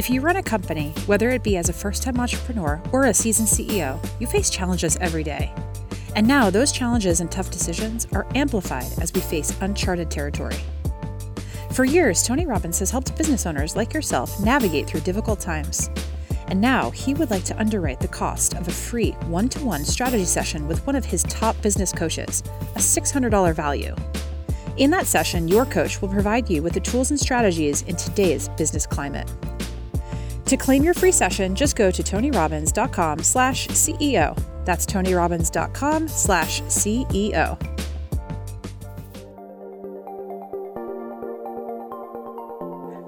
If you run a company, whether it be as a first time entrepreneur or a seasoned CEO, you face challenges every day. And now those challenges and tough decisions are amplified as we face uncharted territory. For years, Tony Robbins has helped business owners like yourself navigate through difficult times. And now he would like to underwrite the cost of a free one to one strategy session with one of his top business coaches, a $600 value. In that session, your coach will provide you with the tools and strategies in today's business climate. To claim your free session, just go to tonyrobbins.com slash CEO. That's tonyrobbins.com slash CEO.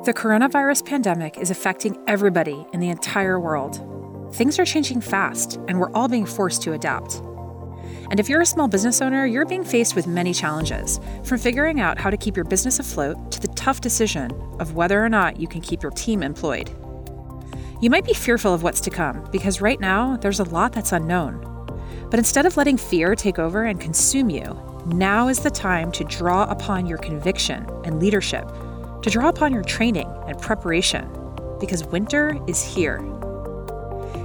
The coronavirus pandemic is affecting everybody in the entire world. Things are changing fast, and we're all being forced to adapt. And if you're a small business owner, you're being faced with many challenges, from figuring out how to keep your business afloat to the tough decision of whether or not you can keep your team employed. You might be fearful of what's to come because right now there's a lot that's unknown. But instead of letting fear take over and consume you, now is the time to draw upon your conviction and leadership, to draw upon your training and preparation, because winter is here.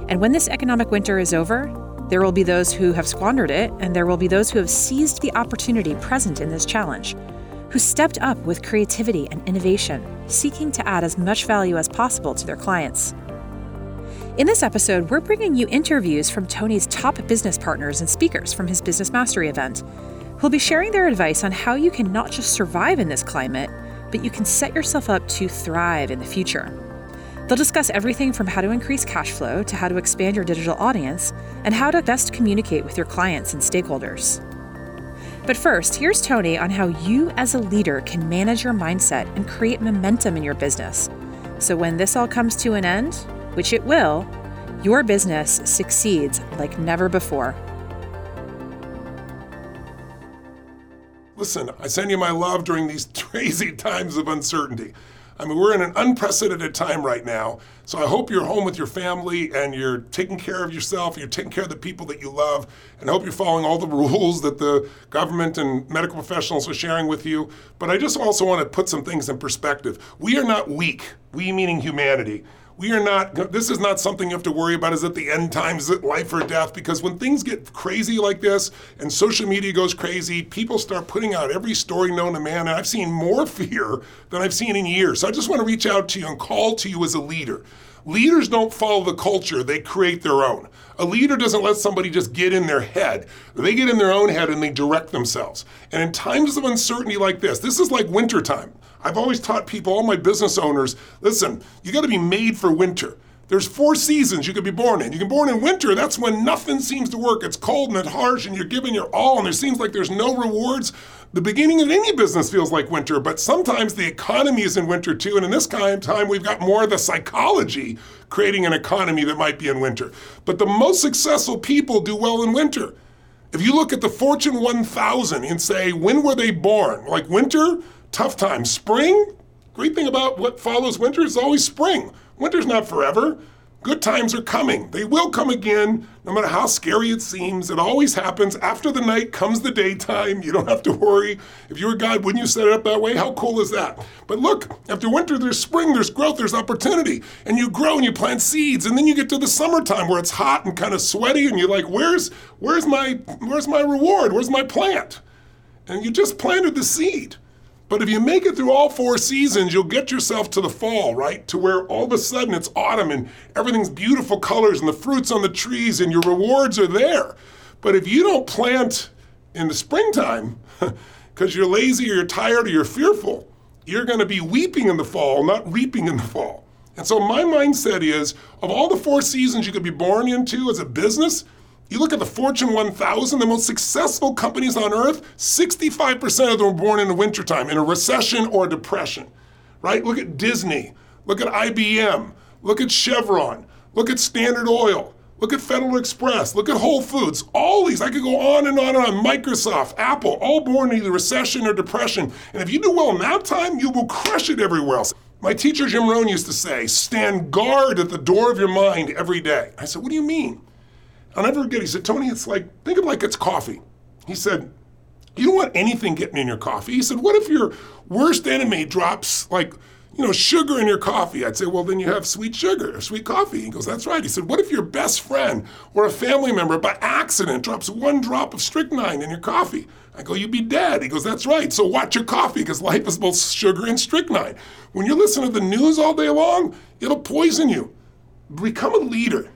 And when this economic winter is over, there will be those who have squandered it, and there will be those who have seized the opportunity present in this challenge, who stepped up with creativity and innovation, seeking to add as much value as possible to their clients. In this episode, we're bringing you interviews from Tony's top business partners and speakers from his Business Mastery event, who'll be sharing their advice on how you can not just survive in this climate, but you can set yourself up to thrive in the future. They'll discuss everything from how to increase cash flow to how to expand your digital audience and how to best communicate with your clients and stakeholders. But first, here's Tony on how you as a leader can manage your mindset and create momentum in your business. So when this all comes to an end, which it will, your business succeeds like never before. Listen, I send you my love during these crazy times of uncertainty. I mean, we're in an unprecedented time right now. So I hope you're home with your family and you're taking care of yourself, you're taking care of the people that you love, and I hope you're following all the rules that the government and medical professionals are sharing with you. But I just also want to put some things in perspective. We are not weak, we meaning humanity we are not this is not something you have to worry about is at the end times is it life or death? Because when things get crazy like this and social media goes crazy people start putting out every story known to man. And i've seen more fear than i've seen in years. So i just want to reach out to you and call to you as a leader Leaders don't follow the culture, they create their own. A leader doesn't let somebody just get in their head. They get in their own head and they direct themselves. And in times of uncertainty like this, this is like wintertime. I've always taught people, all my business owners, listen, you got to be made for winter. There's four seasons you could be born in. You can be born in winter, that's when nothing seems to work. It's cold and it's harsh and you're giving your all and there seems like there's no rewards. The beginning of any business feels like winter, but sometimes the economy is in winter too. And in this kind of time, we've got more of the psychology creating an economy that might be in winter. But the most successful people do well in winter. If you look at the Fortune 1000 and say, when were they born? Like winter, tough time. Spring, great thing about what follows winter is always spring. Winter's not forever. Good times are coming. They will come again, no matter how scary it seems. It always happens. After the night comes the daytime. You don't have to worry. If you're a guy, wouldn't you set it up that way? How cool is that? But look, after winter, there's spring, there's growth, there's opportunity. And you grow and you plant seeds. And then you get to the summertime where it's hot and kind of sweaty, and you're like, where's where's my where's my reward? Where's my plant? And you just planted the seed. But if you make it through all four seasons, you'll get yourself to the fall, right? To where all of a sudden it's autumn and everything's beautiful colors and the fruits on the trees and your rewards are there. But if you don't plant in the springtime because you're lazy or you're tired or you're fearful, you're going to be weeping in the fall, not reaping in the fall. And so my mindset is of all the four seasons you could be born into as a business, you look at the Fortune 1000, the most successful companies on earth, 65% of them were born in the wintertime, in a recession or a depression, right? Look at Disney, look at IBM, look at Chevron, look at Standard Oil, look at Federal Express, look at Whole Foods, all these, I could go on and on and on, Microsoft, Apple, all born in either recession or depression. And if you do well in that time, you will crush it everywhere else. My teacher Jim Rohn used to say, stand guard at the door of your mind every day. I said, what do you mean? I'll never forget, he said, Tony, it's like, think of like it's coffee. He said, you don't want anything getting in your coffee. He said, what if your worst enemy drops like you know, sugar in your coffee. I'd say, well, then you have sweet sugar or sweet coffee. He goes, that's right. He said, what if your best friend or a family member by accident drops one drop of strychnine in your coffee? I go, you'd be dead. He goes, that's right. So watch your coffee because life is both sugar and strychnine. When you listen to the news all day long, it'll poison you. Become a leader.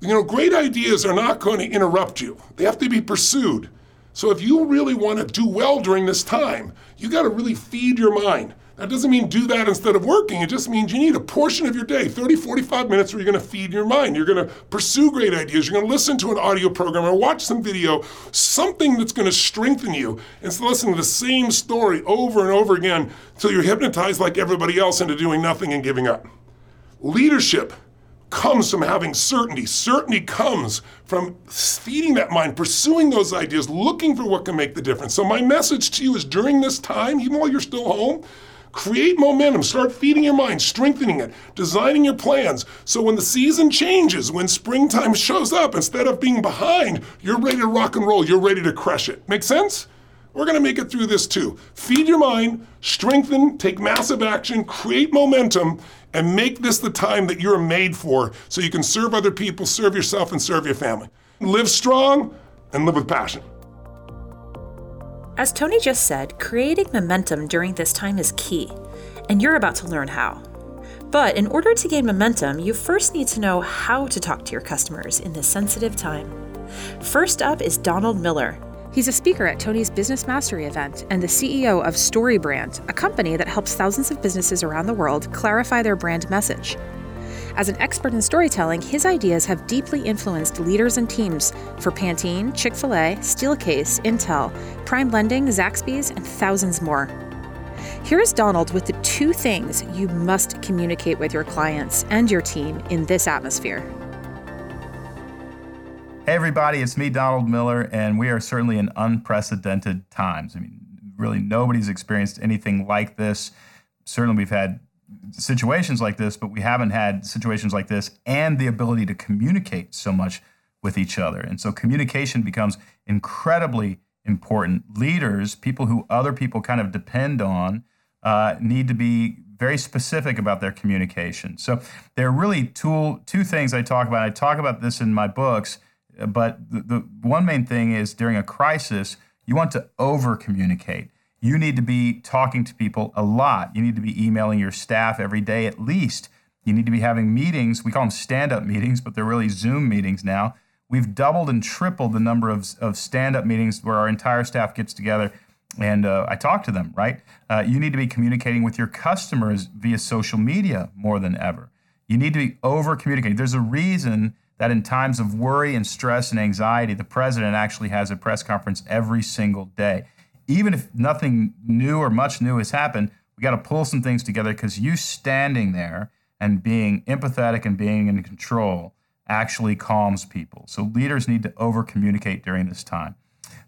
You know, great ideas are not going to interrupt you. They have to be pursued. So if you really want to do well during this time, you got to really feed your mind. That doesn't mean do that instead of working. It just means you need a portion of your day, 30, 45 minutes, where you're going to feed your mind. You're going to pursue great ideas. You're going to listen to an audio program or watch some video, something that's going to strengthen you instead of listening to the same story over and over again until you're hypnotized like everybody else into doing nothing and giving up. Leadership comes from having certainty. Certainty comes from feeding that mind, pursuing those ideas, looking for what can make the difference. So, my message to you is during this time, even while you're still home, Create momentum, start feeding your mind, strengthening it, designing your plans. So when the season changes, when springtime shows up, instead of being behind, you're ready to rock and roll, you're ready to crush it. Make sense? We're going to make it through this too. Feed your mind, strengthen, take massive action, create momentum, and make this the time that you're made for so you can serve other people, serve yourself, and serve your family. Live strong and live with passion. As Tony just said, creating momentum during this time is key, and you're about to learn how. But in order to gain momentum, you first need to know how to talk to your customers in this sensitive time. First up is Donald Miller. He's a speaker at Tony's Business Mastery event and the CEO of StoryBrand, a company that helps thousands of businesses around the world clarify their brand message. As an expert in storytelling, his ideas have deeply influenced leaders and teams for Pantene, Chick fil A, Steelcase, Intel, Prime Lending, Zaxby's, and thousands more. Here's Donald with the two things you must communicate with your clients and your team in this atmosphere. Hey, everybody, it's me, Donald Miller, and we are certainly in unprecedented times. I mean, really, nobody's experienced anything like this. Certainly, we've had situations like this, but we haven't had situations like this and the ability to communicate so much with each other. And so communication becomes incredibly important. Leaders, people who other people kind of depend on, uh, need to be very specific about their communication. So there are really two, two things I talk about. I talk about this in my books, but the, the one main thing is during a crisis, you want to over communicate you need to be talking to people a lot. You need to be emailing your staff every day at least. You need to be having meetings. We call them stand up meetings, but they're really Zoom meetings now. We've doubled and tripled the number of, of stand up meetings where our entire staff gets together and uh, I talk to them, right? Uh, you need to be communicating with your customers via social media more than ever. You need to be over communicating. There's a reason that in times of worry and stress and anxiety, the president actually has a press conference every single day even if nothing new or much new has happened, we got to pull some things together because you standing there and being empathetic and being in control actually calms people. So leaders need to over communicate during this time.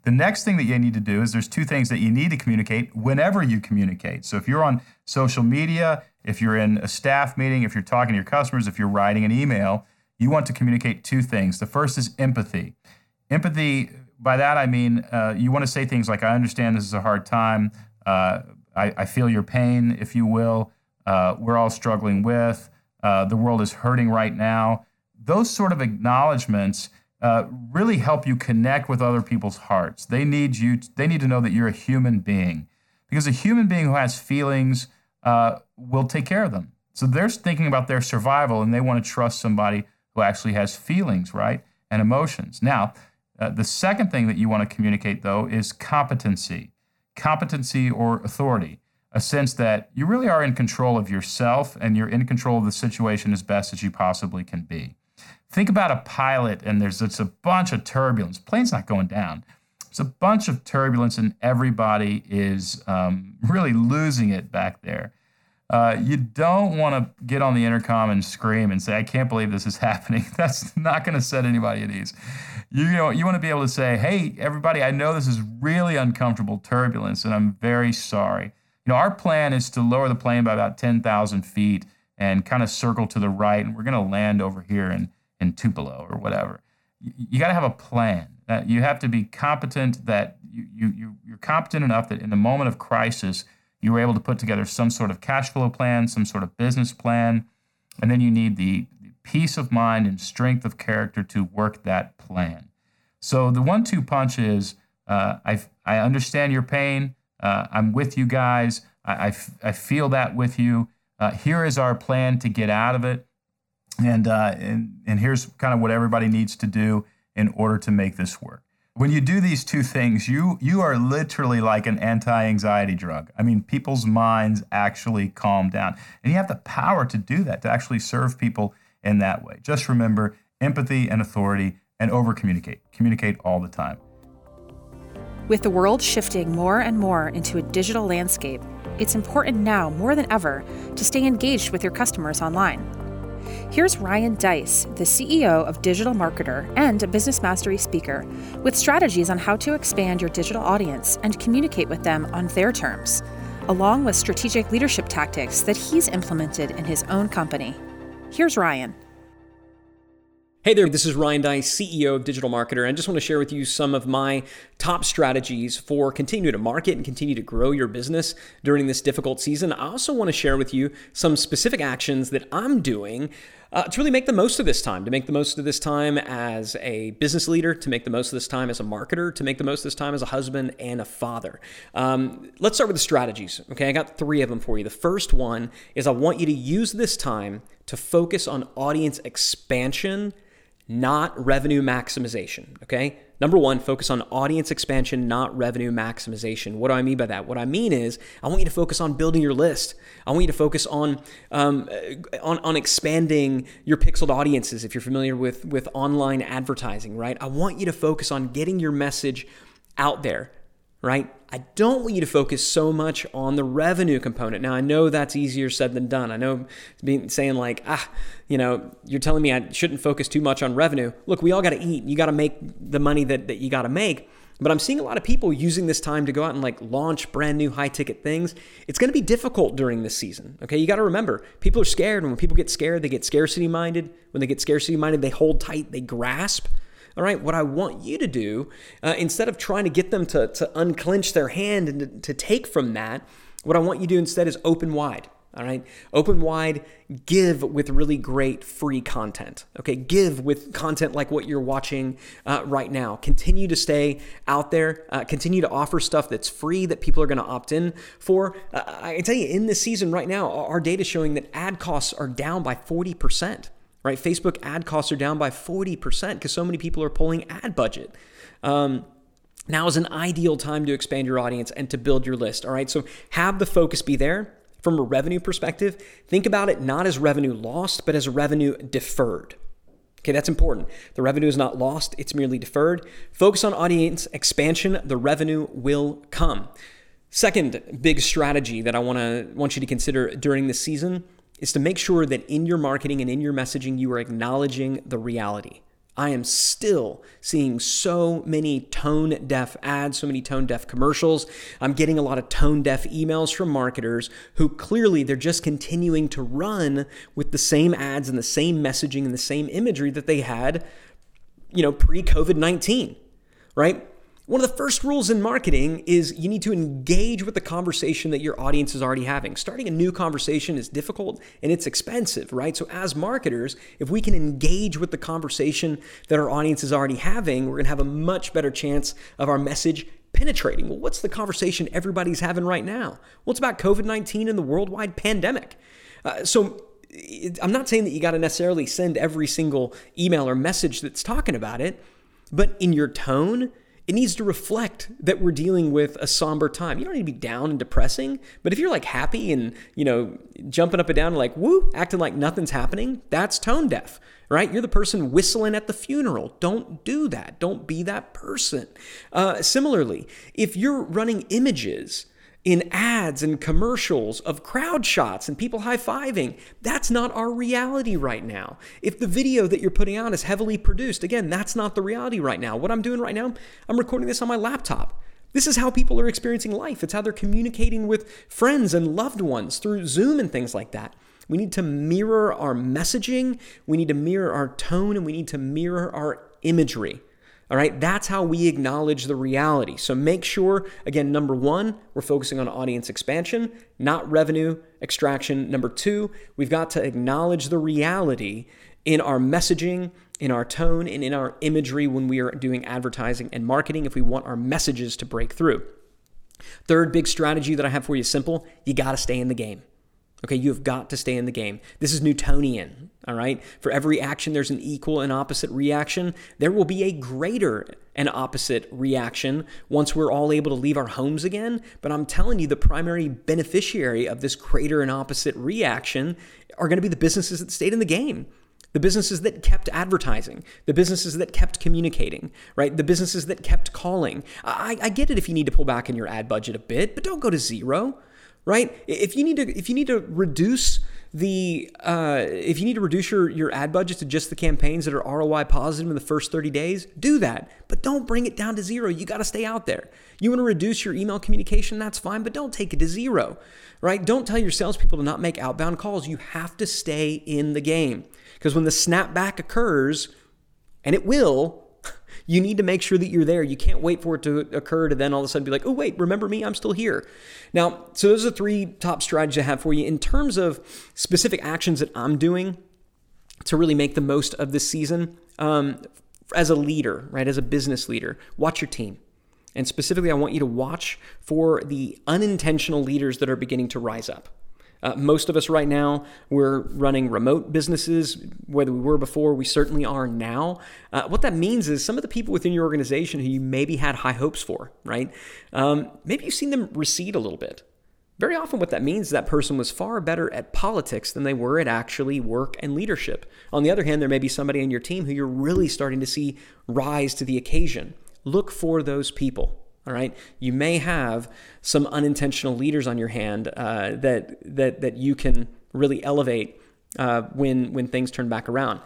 The next thing that you need to do is there's two things that you need to communicate whenever you communicate. So if you're on social media, if you're in a staff meeting, if you're talking to your customers, if you're writing an email, you want to communicate two things. The first is empathy. Empathy by that I mean uh, you want to say things like, "I understand this is a hard time. Uh, I, I, feel your pain, if you will. Uh, we're all struggling with. Uh, the world is hurting right now." Those sort of acknowledgments uh, really help you connect with other people's hearts. They need you. They need to know that you're a human being, because a human being who has feelings uh, will take care of them. So they're thinking about their survival, and they want to trust somebody who actually has feelings, right, and emotions. Now uh, the second thing that you want to communicate, though, is competency. Competency or authority, a sense that you really are in control of yourself and you're in control of the situation as best as you possibly can be. Think about a pilot and there's it's a bunch of turbulence. Plane's not going down. There's a bunch of turbulence and everybody is um, really losing it back there. Uh, you don't want to get on the intercom and scream and say, I can't believe this is happening. That's not going to set anybody at ease. You know, you want to be able to say, hey, everybody, I know this is really uncomfortable turbulence, and I'm very sorry. You know, our plan is to lower the plane by about 10,000 feet and kind of circle to the right, and we're going to land over here in, in Tupelo or whatever. You, you got to have a plan. Uh, you have to be competent that you, you, you're competent enough that in the moment of crisis, You were able to put together some sort of cash flow plan, some sort of business plan, and then you need the peace of mind and strength of character to work that plan. So the one-two punch is uh, I I understand your pain. Uh, I'm with you guys. I, I, feel that with you. Uh, here is our plan to get out of it, and uh, and and here's kind of what everybody needs to do in order to make this work. When you do these two things, you you are literally like an anti-anxiety drug. I mean, people's minds actually calm down, and you have the power to do that to actually serve people in that way. Just remember empathy and authority, and over communicate. Communicate all the time. With the world shifting more and more into a digital landscape, it's important now more than ever to stay engaged with your customers online. Here's Ryan Deiss, the CEO of Digital Marketer and a business mastery speaker, with strategies on how to expand your digital audience and communicate with them on their terms, along with strategic leadership tactics that he's implemented in his own company. Here's Ryan. Hey there, this is Ryan Deiss, CEO of Digital Marketer, and I just want to share with you some of my top strategies for continuing to market and continue to grow your business during this difficult season. I also want to share with you some specific actions that I'm doing uh, to really make the most of this time, to make the most of this time as a business leader, to make the most of this time as a marketer, to make the most of this time as a husband and a father. Um, let's start with the strategies. Okay, I got three of them for you. The first one is I want you to use this time to focus on audience expansion not revenue maximization. Okay. Number one, focus on audience expansion, not revenue maximization. What do I mean by that? What I mean is, I want you to focus on building your list. I want you to focus on um, on, on expanding your pixeled audiences. If you're familiar with with online advertising, right? I want you to focus on getting your message out there right? I don't want you to focus so much on the revenue component. Now, I know that's easier said than done. I know being saying like, ah, you know, you're telling me I shouldn't focus too much on revenue. Look, we all got to eat. You got to make the money that, that you got to make. But I'm seeing a lot of people using this time to go out and like launch brand new high ticket things. It's going to be difficult during this season. Okay. You got to remember, people are scared. And when people get scared, they get scarcity minded. When they get scarcity minded, they hold tight, they grasp. All right, what I want you to do, uh, instead of trying to get them to, to unclench their hand and to, to take from that, what I want you to do instead is open wide. All right. Open wide, give with really great free content. Okay. Give with content like what you're watching uh, right now. Continue to stay out there. Uh, continue to offer stuff that's free that people are going to opt in for. Uh, I can tell you in this season right now, our data is showing that ad costs are down by 40% right? Facebook ad costs are down by 40% because so many people are pulling ad budget. Um, now is an ideal time to expand your audience and to build your list. All right. So have the focus be there from a revenue perspective. Think about it not as revenue lost, but as revenue deferred. Okay, that's important. The revenue is not lost, it's merely deferred. Focus on audience expansion, the revenue will come. Second big strategy that I want to want you to consider during this season is to make sure that in your marketing and in your messaging, you are acknowledging the reality. I am still seeing so many tone deaf ads, so many tone deaf commercials. I'm getting a lot of tone deaf emails from marketers who clearly they're just continuing to run with the same ads and the same messaging and the same imagery that they had, you know, pre COVID 19, right? One of the first rules in marketing is you need to engage with the conversation that your audience is already having. Starting a new conversation is difficult and it's expensive, right? So, as marketers, if we can engage with the conversation that our audience is already having, we're gonna have a much better chance of our message penetrating. Well, what's the conversation everybody's having right now? Well, it's about COVID 19 and the worldwide pandemic. Uh, so, I'm not saying that you got to necessarily send every single email or message that's talking about it, but in your tone, it needs to reflect that we're dealing with a somber time. You don't need to be down and depressing, but if you're like happy and, you know, jumping up and down and like woo, acting like nothing's happening, that's tone deaf, right? You're the person whistling at the funeral. Don't do that. Don't be that person. Uh, similarly, if you're running images in ads and commercials of crowd shots and people high fiving. That's not our reality right now. If the video that you're putting out is heavily produced, again, that's not the reality right now. What I'm doing right now, I'm recording this on my laptop. This is how people are experiencing life. It's how they're communicating with friends and loved ones through Zoom and things like that. We need to mirror our messaging, we need to mirror our tone, and we need to mirror our imagery. All right, that's how we acknowledge the reality. So make sure, again, number one, we're focusing on audience expansion, not revenue extraction. Number two, we've got to acknowledge the reality in our messaging, in our tone, and in our imagery when we are doing advertising and marketing if we want our messages to break through. Third big strategy that I have for you simple you got to stay in the game. Okay, you have got to stay in the game. This is Newtonian, all right? For every action, there's an equal and opposite reaction. There will be a greater and opposite reaction once we're all able to leave our homes again. But I'm telling you, the primary beneficiary of this greater and opposite reaction are going to be the businesses that stayed in the game. The businesses that kept advertising, the businesses that kept communicating, right? The businesses that kept calling. I, I get it if you need to pull back in your ad budget a bit, but don't go to zero right? If you need to, if you need to reduce the, uh, if you need to reduce your your ad budget to just the campaigns that are ROI positive in the first 30 days, do that. But don't bring it down to zero. You got to stay out there. You want to reduce your email communication, that's fine, but don't take it to zero, right? Don't tell your salespeople to not make outbound calls. You have to stay in the game because when the snapback occurs, and it will, you need to make sure that you're there. You can't wait for it to occur to then all of a sudden be like, oh, wait, remember me? I'm still here. Now, so those are three top strategies I have for you. In terms of specific actions that I'm doing to really make the most of this season, um, as a leader, right, as a business leader, watch your team. And specifically, I want you to watch for the unintentional leaders that are beginning to rise up. Uh, most of us right now, we're running remote businesses, whether we were before, we certainly are now. Uh, what that means is some of the people within your organization who you maybe had high hopes for, right? Um, maybe you've seen them recede a little bit. Very often, what that means is that person was far better at politics than they were at actually work and leadership. On the other hand, there may be somebody on your team who you're really starting to see rise to the occasion. Look for those people. All right, you may have some unintentional leaders on your hand uh, that that that you can really elevate uh, when when things turn back around.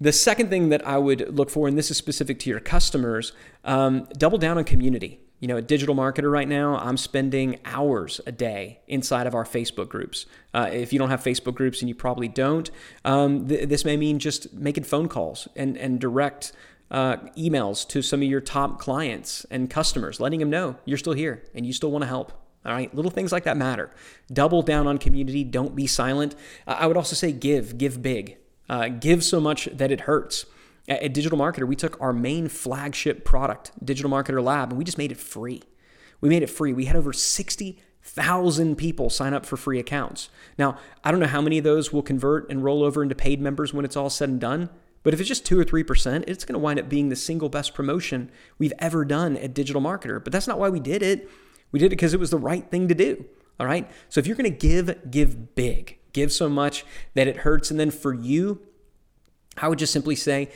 The second thing that I would look for, and this is specific to your customers, um, double down on community. You know, a digital marketer right now, I'm spending hours a day inside of our Facebook groups. Uh, if you don't have Facebook groups, and you probably don't, um, th- this may mean just making phone calls and and direct uh, emails to some of your top clients and customers, letting them know you're still here and you still want to help. All right, little things like that matter. Double down on community. Don't be silent. I would also say give, give big, uh, give so much that it hurts. At, at Digital Marketer, we took our main flagship product, Digital Marketer Lab, and we just made it free. We made it free. We had over 60,000 people sign up for free accounts. Now, I don't know how many of those will convert and roll over into paid members when it's all said and done. But if it's just 2 or 3%, it's going to wind up being the single best promotion we've ever done at Digital Marketer. But that's not why we did it. We did it because it was the right thing to do. All right. So if you're going to give, give big, give so much that it hurts. And then for you, I would just simply say,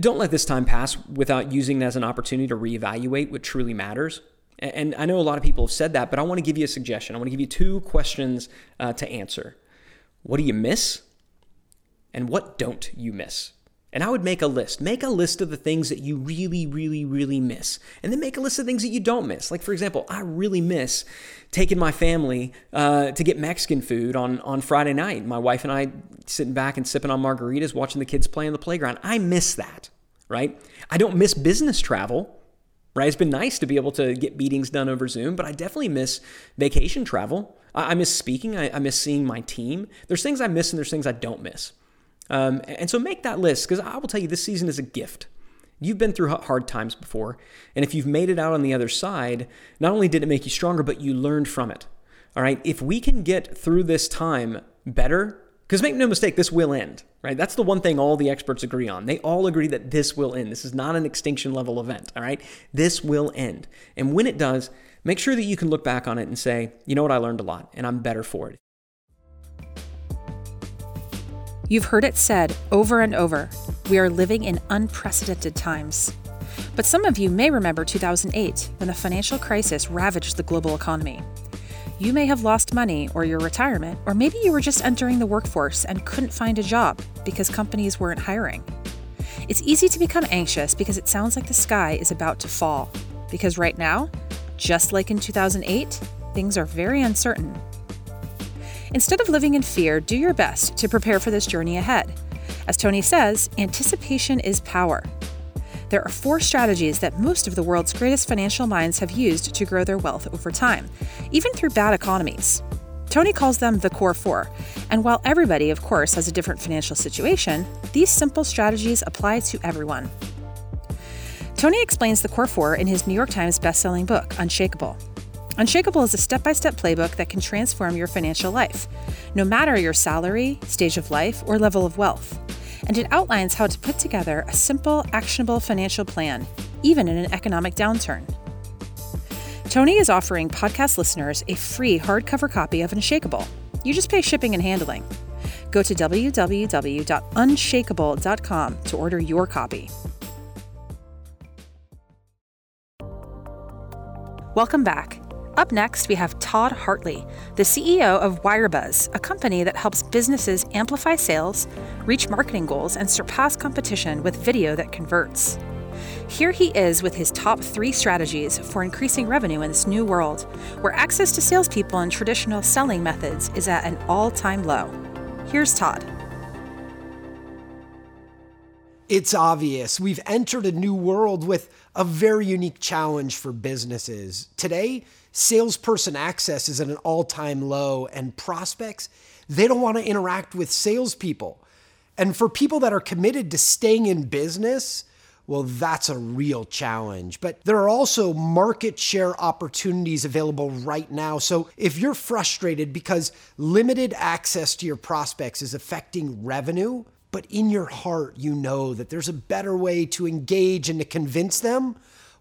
don't let this time pass without using it as an opportunity to reevaluate what truly matters. And I know a lot of people have said that, but I want to give you a suggestion. I want to give you two questions uh, to answer. What do you miss? And what don't you miss? And I would make a list. Make a list of the things that you really, really, really miss. And then make a list of things that you don't miss. Like, for example, I really miss taking my family uh, to get Mexican food on, on Friday night. My wife and I sitting back and sipping on margaritas, watching the kids play on the playground. I miss that, right? I don't miss business travel, right? It's been nice to be able to get meetings done over Zoom, but I definitely miss vacation travel. I, miss speaking. I, I miss seeing my team. There's things I miss and there's things I don't miss. Um, and so make that list because I will tell you this season is a gift. You've been through hard times before, and if you've made it out on the other side, not only did it make you stronger, but you learned from it. All right, if we can get through this time better, because make no mistake, this will end, right? That's the one thing all the experts agree on. They all agree that this will end. This is not an extinction level event, all right? This will end. And when it does, make sure that you can look back on it and say, you know what, I learned a lot, and I'm better for it. You've heard it said over and over we are living in unprecedented times. But some of you may remember 2008 when the financial crisis ravaged the global economy. You may have lost money or your retirement, or maybe you were just entering the workforce and couldn't find a job because companies weren't hiring. It's easy to become anxious because it sounds like the sky is about to fall. Because right now, just like in 2008, things are very uncertain Instead of living in fear, do your best to prepare for this journey ahead. As Tony says, anticipation is power. There are four strategies that most of the world's greatest financial minds have used to grow their wealth over time, even through bad economies. Tony calls them the Core Four, and while everybody, of course, has a different financial situation, these simple strategies apply to everyone. Tony explains the Core Four in his New York Times bestselling book, Unshakable. Unshakable is a step by step playbook that can transform your financial life, no matter your salary, stage of life, or level of wealth. And it outlines how to put together a simple, actionable financial plan, even in an economic downturn. Tony is offering podcast listeners a free hardcover copy of Unshakable. You just pay shipping and handling. Go to www.unshakable.com to order your copy. Welcome back. Up next, we have Todd Hartley, the CEO of Wirebuzz, a company that helps businesses amplify sales, reach marketing goals, and surpass competition with video that converts. Here he is with his top three strategies for increasing revenue in this new world, where access to salespeople and traditional selling methods is at an all time low. Here's Todd. It's obvious we've entered a new world with a very unique challenge for businesses. Today, salesperson access is at an all time low, and prospects, they don't want to interact with salespeople. And for people that are committed to staying in business, well, that's a real challenge. But there are also market share opportunities available right now. So if you're frustrated because limited access to your prospects is affecting revenue, but in your heart you know that there's a better way to engage and to convince them,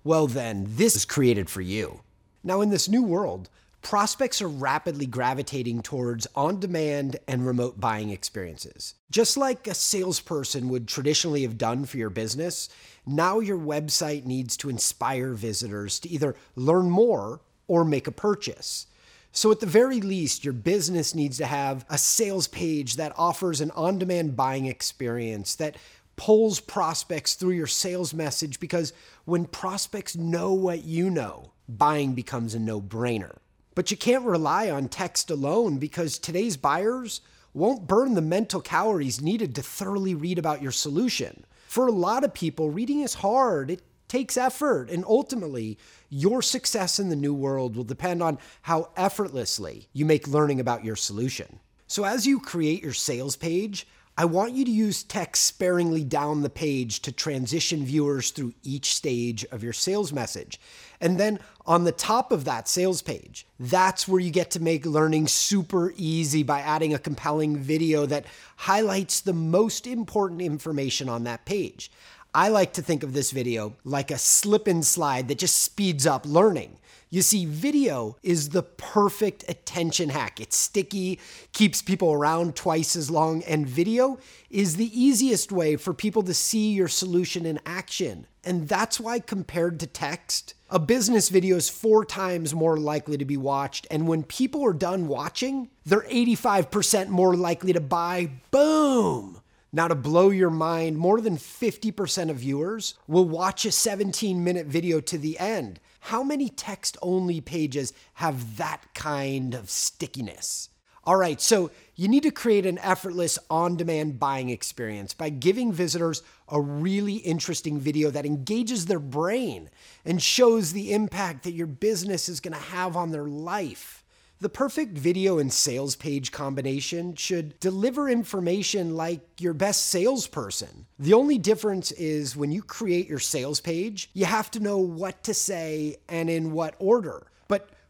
well, then this is created for you. Now, in this new world, prospects are rapidly gravitating towards on demand and remote buying experiences. Just like a salesperson would traditionally have done for your business, now your website needs to inspire visitors to either learn more or make a purchase. So, at the very least, your business needs to have a sales page that offers an on demand buying experience that pulls prospects through your sales message because when prospects know what you know, buying becomes a no brainer. But you can't rely on text alone because today's buyers won't burn the mental calories needed to thoroughly read about your solution. For a lot of people, reading is hard. It takes effort. And ultimately, your success in the new world will depend on how effortlessly you make learning about your solution. So, as you create your sales page, I want you to use text sparingly down the page to transition viewers through each stage of your sales message. And then on the top of that sales page, that's where you get to make learning super easy by adding a compelling video that highlights the most important information on that page. I like to think of this video like a slip and slide that just speeds up learning. You see, video is the perfect attention hack. It's sticky, keeps people around twice as long, and video is the easiest way for people to see your solution in action. And that's why, compared to text, a business video is four times more likely to be watched. And when people are done watching, they're 85% more likely to buy. Boom! Now, to blow your mind, more than 50% of viewers will watch a 17 minute video to the end. How many text only pages have that kind of stickiness? All right, so you need to create an effortless on demand buying experience by giving visitors a really interesting video that engages their brain and shows the impact that your business is gonna have on their life. The perfect video and sales page combination should deliver information like your best salesperson. The only difference is when you create your sales page, you have to know what to say and in what order.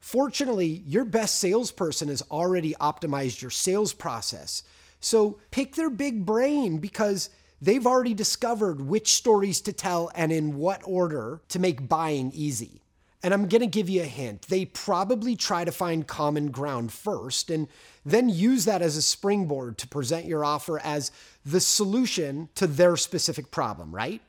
Fortunately, your best salesperson has already optimized your sales process. So pick their big brain because they've already discovered which stories to tell and in what order to make buying easy. And I'm going to give you a hint. They probably try to find common ground first and then use that as a springboard to present your offer as the solution to their specific problem, right?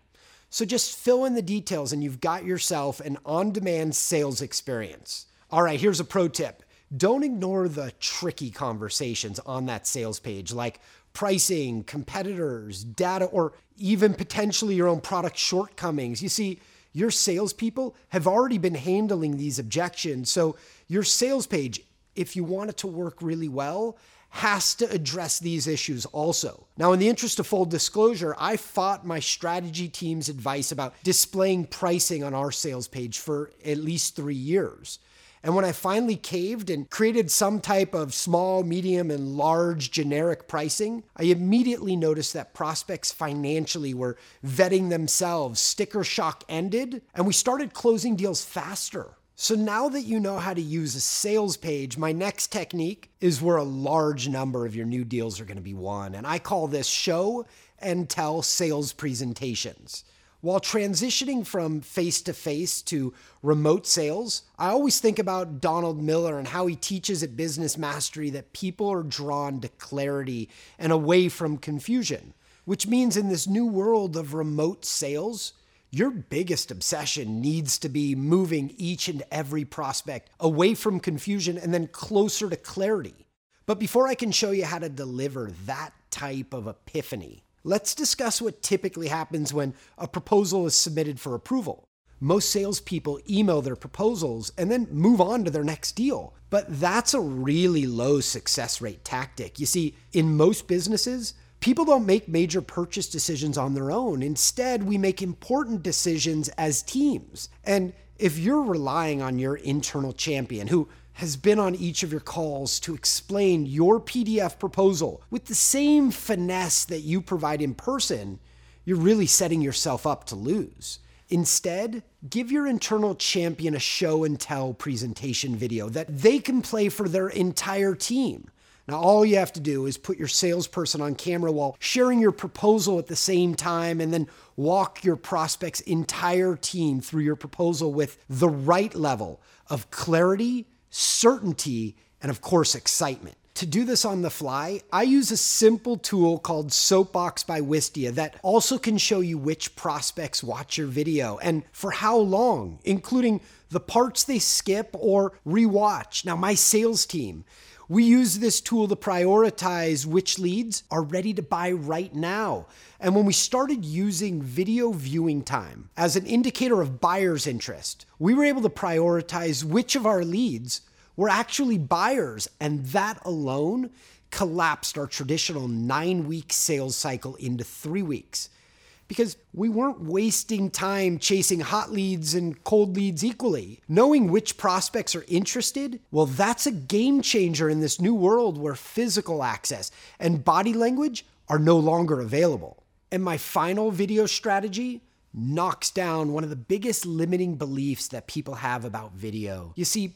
So just fill in the details and you've got yourself an on demand sales experience. All right, here's a pro tip don't ignore the tricky conversations on that sales page, like pricing, competitors, data, or even potentially your own product shortcomings. You see, your salespeople have already been handling these objections. So, your sales page, if you want it to work really well, has to address these issues also. Now, in the interest of full disclosure, I fought my strategy team's advice about displaying pricing on our sales page for at least three years. And when I finally caved and created some type of small, medium, and large generic pricing, I immediately noticed that prospects financially were vetting themselves. Sticker shock ended, and we started closing deals faster. So now that you know how to use a sales page, my next technique is where a large number of your new deals are going to be won. And I call this show and tell sales presentations. While transitioning from face to face to remote sales, I always think about Donald Miller and how he teaches at Business Mastery that people are drawn to clarity and away from confusion, which means in this new world of remote sales, your biggest obsession needs to be moving each and every prospect away from confusion and then closer to clarity. But before I can show you how to deliver that type of epiphany, let's discuss what typically happens when a proposal is submitted for approval. Most salespeople email their proposals and then move on to their next deal. But that's a really low success rate tactic. You see, in most businesses, People don't make major purchase decisions on their own. Instead, we make important decisions as teams. And if you're relying on your internal champion who has been on each of your calls to explain your PDF proposal with the same finesse that you provide in person, you're really setting yourself up to lose. Instead, give your internal champion a show and tell presentation video that they can play for their entire team. Now, all you have to do is put your salesperson on camera while sharing your proposal at the same time and then walk your prospect's entire team through your proposal with the right level of clarity, certainty, and of course, excitement. To do this on the fly, I use a simple tool called Soapbox by Wistia that also can show you which prospects watch your video and for how long, including the parts they skip or rewatch. Now, my sales team, we use this tool to prioritize which leads are ready to buy right now. And when we started using video viewing time as an indicator of buyer's interest, we were able to prioritize which of our leads were actually buyers. And that alone collapsed our traditional nine week sales cycle into three weeks because we weren't wasting time chasing hot leads and cold leads equally. Knowing which prospects are interested, well, that's a game changer in this new world where physical access and body language are no longer available. And my final video strategy knocks down one of the biggest limiting beliefs that people have about video. You see,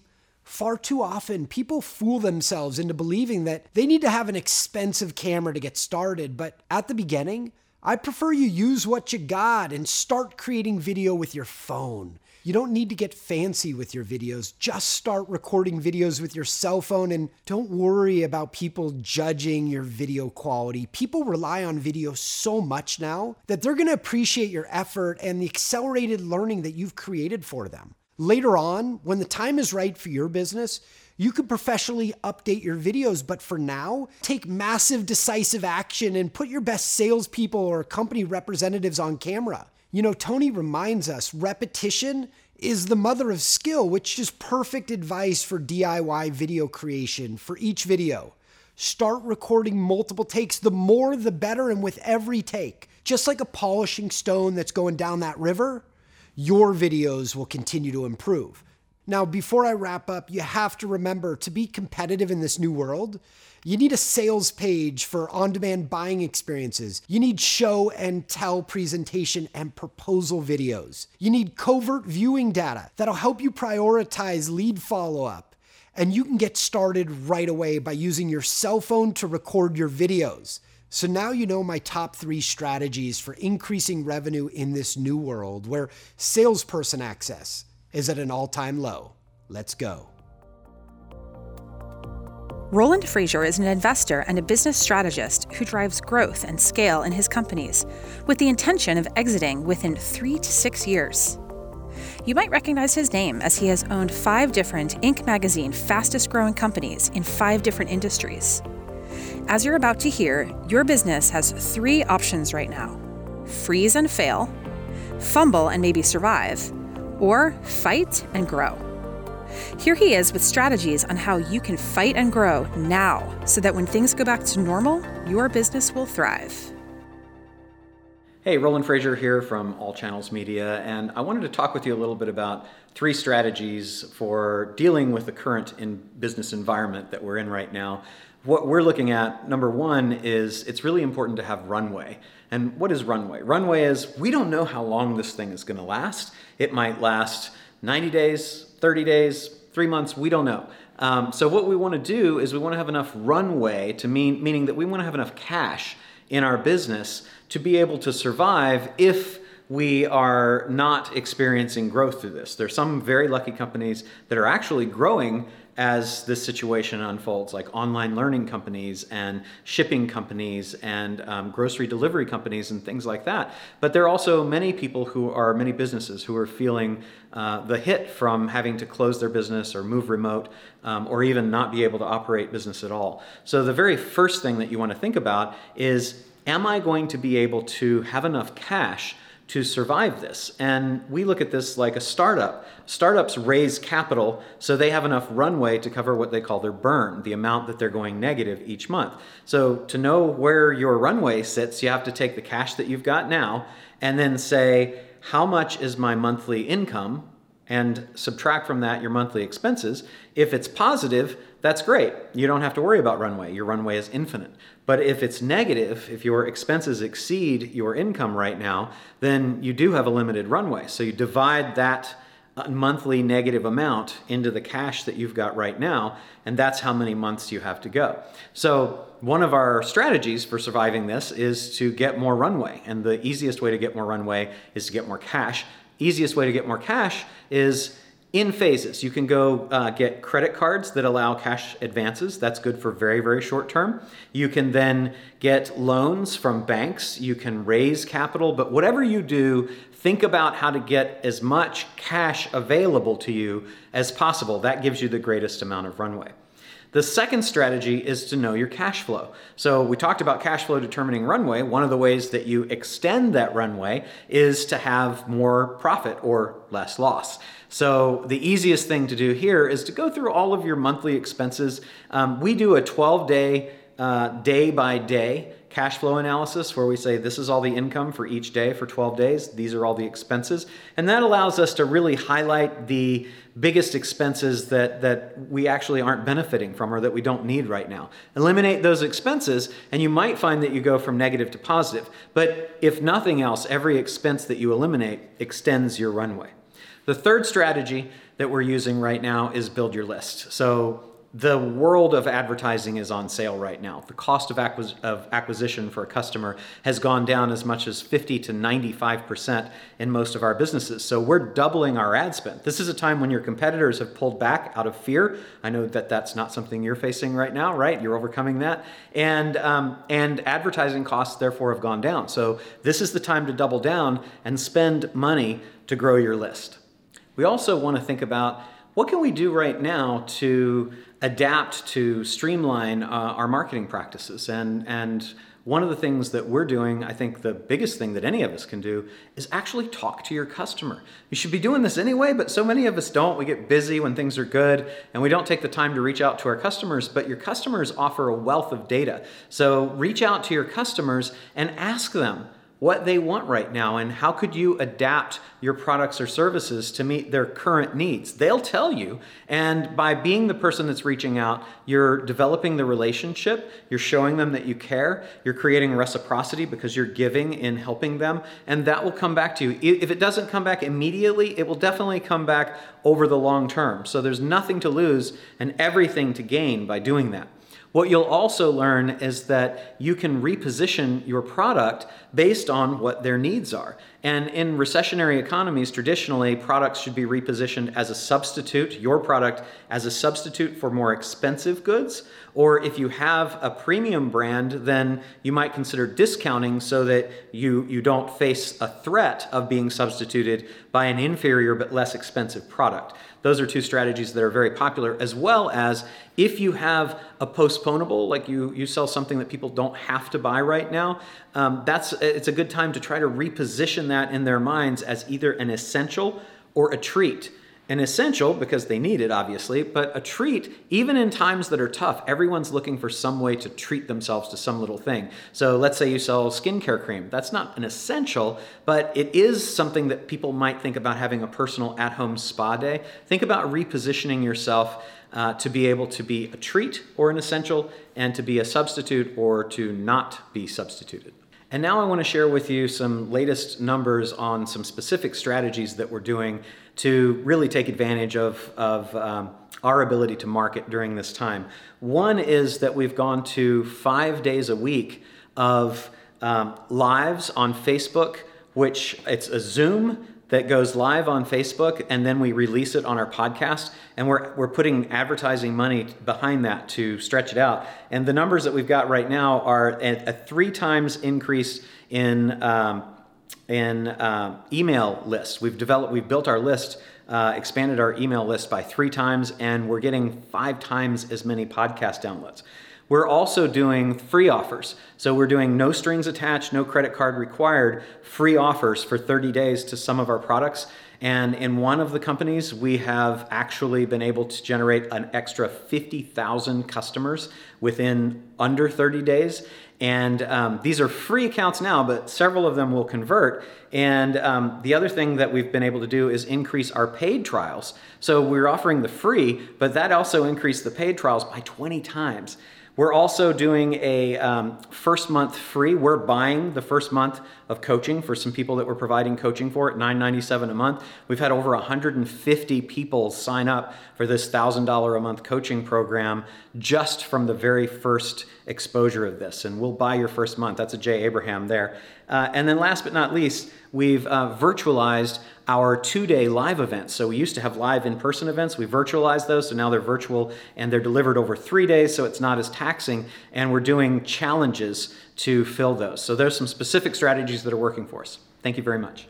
Far too often, people fool themselves into believing that they need to have an expensive camera to get started, but at the beginning, I prefer you use what you got and start creating video with your phone. You don't need to get fancy with your videos. Just start recording videos with your cell phone and don't worry about people judging your video quality. People rely on video so much now that they're to appreciate your effort and the accelerated learning that you've created for them. Later on, when the time is right for your business, you could professionally update your videos, but for now, take massive decisive action and put your best salespeople or company representatives on camera. You know, Tony reminds us repetition is the mother of skill, which is perfect advice for DIY video creation for each video. Start recording multiple takes. The more, the better, and with every take. Just like a polishing stone that's going down that river, your videos will continue to improve. Now, before I wrap up, you have to remember to be competitive in this new world, you need a sales page for on demand buying experiences. You need show and tell presentation and proposal videos. You need covert viewing data that'll help you prioritize lead follow up. And you can get started right away by using your cell phone to record your videos. So now you know my top three strategies for increasing revenue in this new world where salesperson access, is at an all time low. Let's go. Roland Frasier is an investor and a business strategist who drives growth and scale in his companies with the intention of exiting within three to six years. You might recognize his name as he has owned five different Inc. magazine fastest growing companies in five different industries. As you're about to hear, your business has three options right now freeze and fail, fumble and maybe survive, or fight and grow. Here he is with strategies on how you can fight and grow now so that when things go back to normal, your business will thrive. Hey, Roland Frasier here from All Channels Media, and I wanted to talk with you a little bit about three strategies for dealing with the current in business environment that we're in right now. What we're looking at, number one, is it's really important to have runway. And what is runway? Runway is we don't know how long this thing is going to last. It might last 90 days, 30 days, three months, we don't know. Um, so, what we want to do is we want to have enough runway to mean, meaning that we want to have enough cash in our business to be able to survive if we are not experiencing growth through this. There's some very lucky companies that are actually growing as this situation unfolds, like online learning companies and shipping companies and um, grocery delivery companies and things like that. But there are also many people who are, many businesses who are feeling uh, the hit from having to close their business or move remote um, or even not be able to operate business at all. So the very first thing that you want to think about is am I going to be able to have enough cash to survive this? And we look at this like a startup. Startups raise capital so they have enough runway to cover what they call their burn, the amount that they're going negative each month. So to know where your runway sits, you have to take the cash that you've got now and then say, how much is my monthly income? And subtract from that your monthly expenses. If it's positive, that's great. You don't have to worry about runway. Your runway is infinite. But if it's negative, if your expenses exceed your income right now, then you do have a limited runway. So you divide that uh, monthly negative amount into the cash that you've got right now, and that's how many months you have to go. So, one of our strategies for surviving this is to get more runway. And the easiest way to get more runway is to get more cash. Easiest way to get more cash is in phases. You can go uh, get credit cards that allow cash advances. That's good for very, very short term. You can then get loans from banks. You can raise capital. But whatever you do, think about how to get as much cash available to you as possible. That gives you the greatest amount of runway. The second strategy is to know your cash flow. So, we talked about cash flow determining runway. One of the ways that you extend that runway is to have more profit or less loss. So, the easiest thing to do here is to go through all of your monthly expenses. Um, we do a 12 day, uh, day by day cash flow analysis where we say this is all the income for each day for 12 days, these are all the expenses. And that allows us to really highlight the biggest expenses that, that we actually aren't benefiting from or that we don't need right now. Eliminate those expenses, and you might find that you go from negative to positive. But if nothing else, every expense that you eliminate extends your runway. The third strategy that we're using right now is build your list. So the world of advertising is on sale right now. The cost of, acquis- of, acquisition for a customer has gone down as much as 50 to 95% in most of our businesses. So we're doubling our ad spend. This is a time when your competitors have pulled back out of fear. I know that that's not something you're facing right now, right? You're overcoming that. And, um, and advertising costs, therefore, have gone down. So this is the time to double down and spend money to grow your list. We also want to think about what can we do right now to adapt to streamline uh, our marketing practices and and one of the things that we're doing, I think the biggest thing that any of us can do is actually talk to your customer. You should be doing this anyway, but so many of us don't. We get busy when things are good and we don't take the time to reach out to our customers, but your customers offer a wealth of data. So reach out to your customers and ask them what they want right now and how could you adapt your products or services to meet their current needs? They'll tell you and by being the person that's reaching out you're developing the relationship you're showing them that you care you're creating reciprocity because you're giving in helping them and that will come back to you. If it doesn't come back immediately it will definitely come back over the long term. So there's nothing to lose and everything to gain by doing that what you'll also learn is that you can reposition your product based on what their needs are. And in recessionary economies, traditionally, products should be repositioned as a substitute, your product as a substitute for more expensive goods. Or if you have a premium brand, then you might consider discounting so that you, you don't face a threat of being substituted by an inferior but less expensive product. Those are two strategies that are very popular, as well as if you have a postponable, like you, you sell something that people don't have to buy right now, um, that's it's a good time to try to reposition that in their minds as either an essential or a treat. An essential because they need it, obviously, but a treat, even in times that are tough, everyone's looking for some way to treat themselves to some little thing. So let's say you sell skincare cream. That's not an essential, but it is something that people might think about having a personal at home spa day. Think about repositioning yourself. Uh, to be able to be a treat or an essential, and to be a substitute or to not be substituted. And now I want to share with you some latest numbers on some specific strategies that we're doing to really take advantage of, of um, our ability to market during this time. One is that we've gone to five days a week of um, lives on Facebook, which it's a Zoom that goes live on Facebook and then we release it on our podcast. And we're, we're putting advertising money behind that to stretch it out. And the numbers that we've got right now are a, a three times increase in um, in uh, email list. We've developed, we've built our list, uh, expanded our email list by three times, and we're getting five times as many podcast downloads. We're also doing free offers. So we're doing no strings attached, no credit card required, free offers for 30 days to some of our products. And in one of the companies, we have actually been able to generate an extra 50,000 customers within under 30 days. And um, these are free accounts now, but several of them will convert. And um, the other thing that we've been able to do is increase our paid trials. So we're offering the free, but that also increased the paid trials by 20 times. We're also doing a um, first month free. We're buying the first month of coaching for some people that we're providing coaching for at $9.97 a month. We've had over 150 people sign up for this $1,000 a month coaching program just from the very first exposure of this. And we'll buy your first month. That's a Jay Abraham there. Uh, and then last but not least, we've uh, virtualized our two day live events. So we used to have live in person events. We virtualized those. So now they're virtual and they're delivered over three days. So it's not as taxing. And we're doing challenges to fill those. So there's some specific strategies that are working for us. Thank you very much.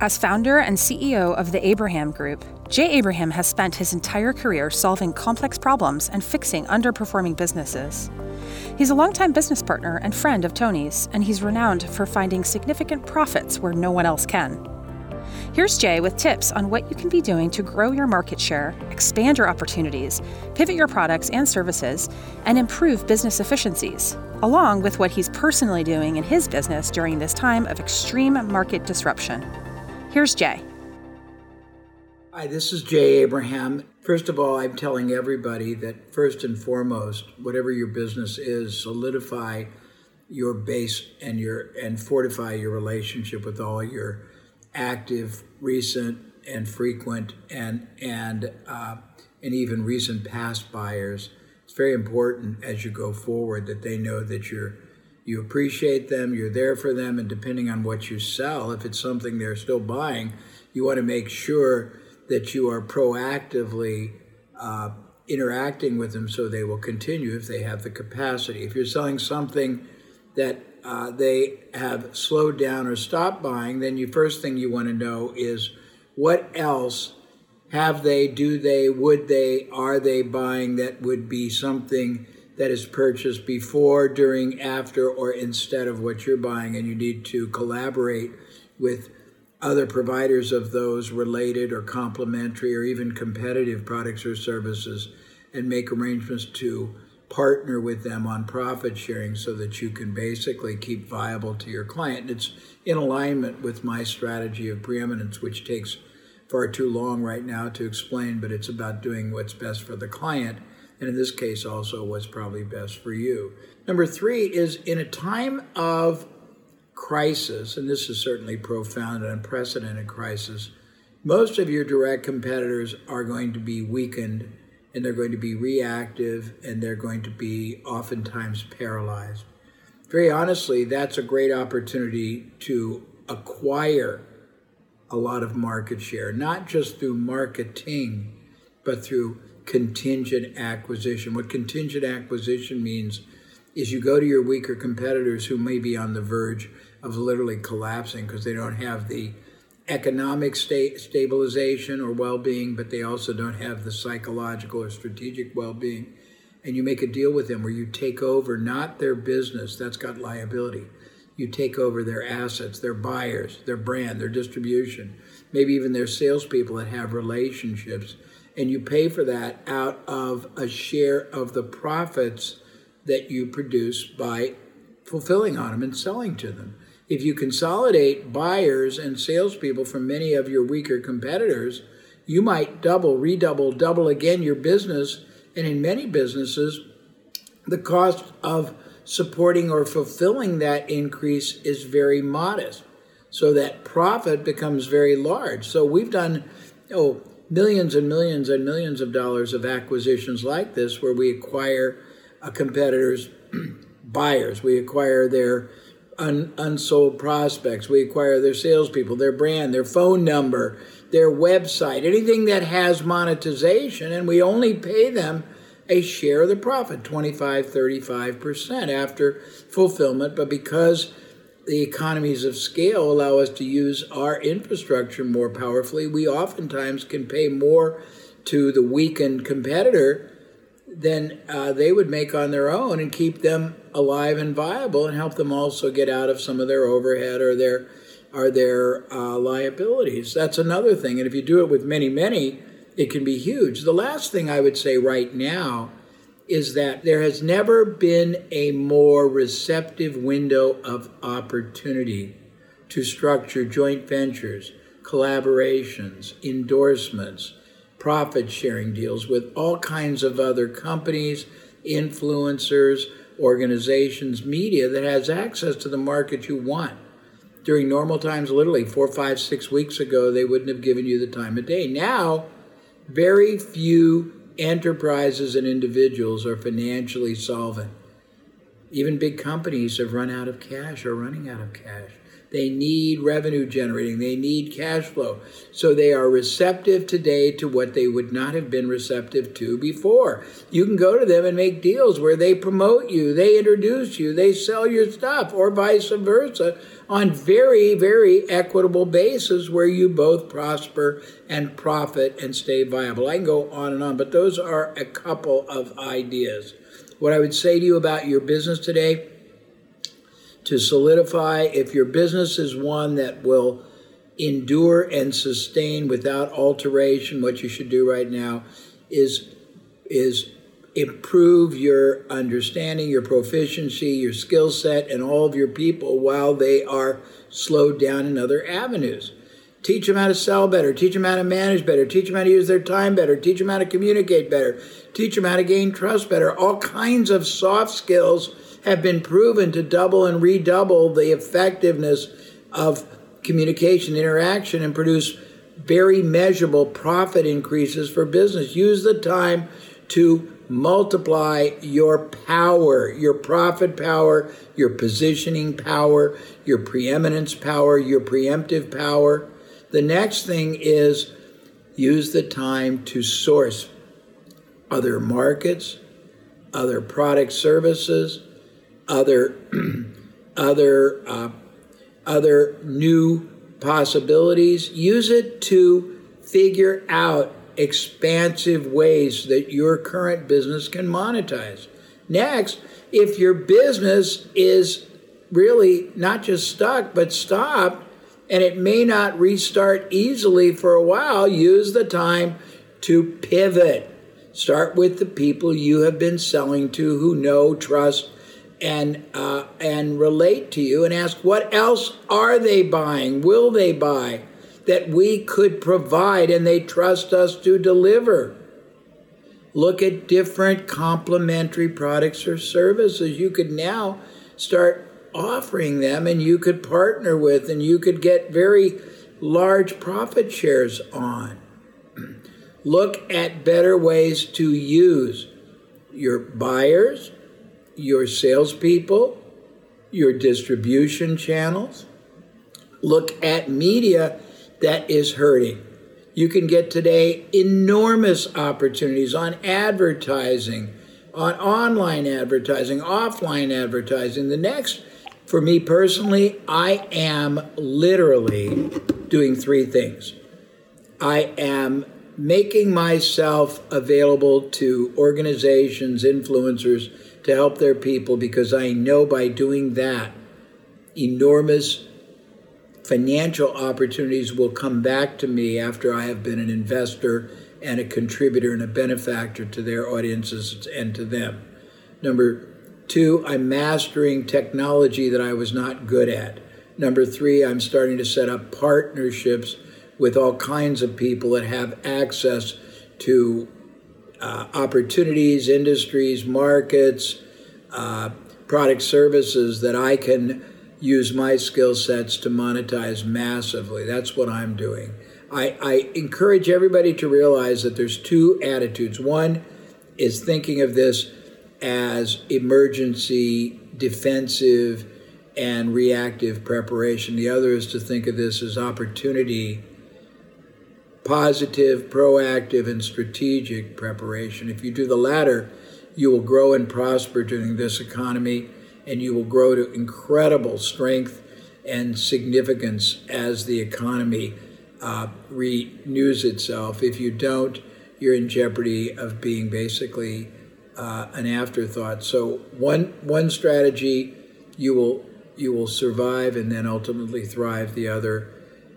As founder and CEO of the Abraham Group, Jay Abraham has spent his entire career solving complex problems and fixing underperforming businesses. He's a longtime business partner and friend of Tony's, and he's renowned for finding significant profits where no one else can. Here's Jay with tips on what you can be doing to grow your market share, expand your opportunities, pivot your products and services, and improve business efficiencies, along with what he's personally doing in his business during this time of extreme market disruption. Here's Jay. Hi, this is Jay Abraham. First of all, I'm telling everybody that first and foremost, whatever your business is, solidify your base and your and fortify your relationship with all your active, recent, and frequent and and uh, and even recent past buyers. It's very important as you go forward that they know that you're you appreciate them, you're there for them, and depending on what you sell, if it's something they're still buying, you want to make sure that you are proactively uh, interacting with them so they will continue if they have the capacity. If you're selling something that uh, they have slowed down or stopped buying, then you first thing you want to know is what else have they, do they, would they, are they buying that would be something that is purchased before, during, after, or instead of what you're buying, and you need to collaborate with other providers of those related or complementary or even competitive products or services and make arrangements to partner with them on profit sharing so that you can basically keep viable to your client. And it's in alignment with my strategy of preeminence, which takes far too long right now to explain, but it's about doing what's best for the client and in this case also what's probably best for you. Number three is in a time of crisis, and this is certainly profound and unprecedented crisis, most of your direct competitors are going to be weakened and they're going to be reactive and they're going to be oftentimes paralyzed. Very honestly, that's a great opportunity to acquire a lot of market share, not just through marketing, but through contingent acquisition. What contingent acquisition means is you go to your weaker competitors who may be on the verge of literally collapsing because they don't have the economic state stabilization or well-being, but they also don't have the psychological or strategic well-being. And you make a deal with them where you take over not their business, that's got liability. you take over their assets, their buyers, their brand, their distribution, maybe even their salespeople that have relationships, and you pay for that out of a share of the profits that you produce by fulfilling on them and selling to them. If you consolidate buyers and salespeople from many of your weaker competitors, you might double, redouble, double again your business. And in many businesses, the cost of supporting or fulfilling that increase is very modest. So that profit becomes very large. So we've done oh, millions and millions and millions of dollars of acquisitions like this where we acquire a competitor's buyers, we acquire their un, unsold prospects. We acquire their salespeople, their brand, their phone number, their website, anything that has monetization, and we only pay them a share of the profit 25 35% after fulfillment but because the economies of scale allow us to use our infrastructure more powerfully we oftentimes can pay more to the weakened competitor than uh, they would make on their own and keep them alive and viable and help them also get out of some of their overhead or their or their uh, liabilities. That's another thing. And if you do it with many, many, it can be huge. The last thing I would say right now is that there has never been a more receptive window of opportunity to structure joint ventures, collaborations, endorsements, profit sharing deals with all kinds of other companies, influencers, organizations, media that has access to the market you want. During normal times, literally four, five, six weeks ago, they wouldn't have given you the time of day. Now, very few enterprises and individuals are financially solvent. Even big companies have run out of cash or running out of cash. They need revenue generating. They need cash flow. So they are receptive today to what they would not have been receptive to before. You can go to them and make deals where they promote you, they introduce you, they sell your stuff, or vice versa on very, very equitable basis where you both prosper and profit and stay viable. I can go on and on, but those are a couple of ideas. What I would say to you about your business today to solidify if your business is one that will endure and sustain without alteration what you should do right now is is improve your understanding your proficiency your skill set and all of your people while they are slowed down in other avenues. Teach them how to sell better. Teach them how to manage better. Teach them how to use their time better. Teach them how to communicate better. Teach them how to gain trust better. All kinds of soft skills have been proven to double and redouble the effectiveness of communication interaction and produce very measurable profit increases for business. Use the time to multiply your power, your profit power, your positioning power, your preeminence power, your preemptive power. The next thing is use the time to source other markets, other product services, other other uh, other new possibilities. Use it to figure out expansive ways that your current business can monetize. Next, if your business is really not just stuck but stopped and it may not restart easily for a while, use the time to pivot. Start with the people you have been selling to who know, trust, and uh, and relate to you and ask what else are they buying? Will they buy that we could provide and they trust us to deliver? Look at different complementary products or services. You could now start offering them and you could partner with and you could get very large profit shares on. Look at better ways to use your buyers your salespeople, your distribution channels. Look at media that is hurting. You can get today enormous opportunities on advertising, on online advertising, offline advertising. The next, for me personally, I am literally doing three things. I am making myself available to organizations, influencers, to help their people because I know by doing that, enormous financial opportunities will come back to me after I have been an investor and a contributor and a benefactor to their audiences and to them. Number two, I'm mastering technology that I was not good at. Number three, I'm starting to set up partnerships with all kinds of people that have access to uh, opportunities, industries, markets, uh, product services that I can use my skill sets to monetize massively. That's what I'm doing. I, I encourage everybody to realize that there's two attitudes. One is thinking of this as emergency, defensive, and reactive preparation. The other is to think of this as opportunity, positive, proactive, and strategic preparation. If you do the latter, you will grow and prosper during this economy, and you will grow to incredible strength and significance as the economy uh, renews itself. If you don't, you're in jeopardy of being basically uh, an afterthought. So one one strategy, you will you will survive and then ultimately thrive. The other,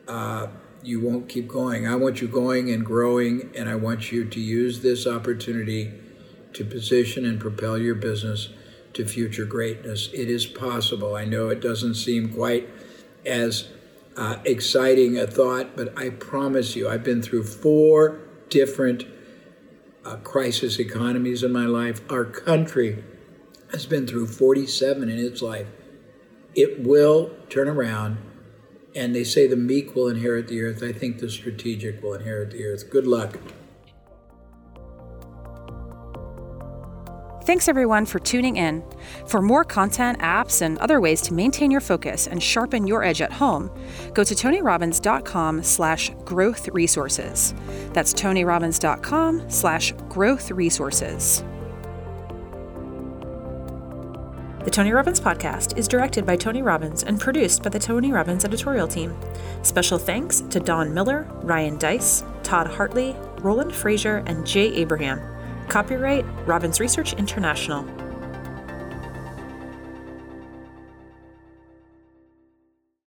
uh, you won't keep going. I want you going and growing, and I want you to use this opportunity to position and propel your business to future greatness. It is possible. I know it doesn't seem quite as uh, exciting a thought, but I promise you, I've been through four different uh, crisis economies in my life. Our country has been through 47 in its life. It will turn around, and they say the meek will inherit the earth. I think the strategic will inherit the earth. Good luck. Thanks everyone for tuning in. For more content, apps, and other ways to maintain your focus and sharpen your edge at home, go to tonyrobbins.com slash growth resources. That's tonyrobbins.com slash growth resources. The Tony Robbins Podcast is directed by Tony Robbins and produced by the Tony Robbins editorial team. Special thanks to Don Miller, Ryan Deiss, Todd Hartley, Roland Frasier, and Jay Abraham. Copyright Robbins Research International.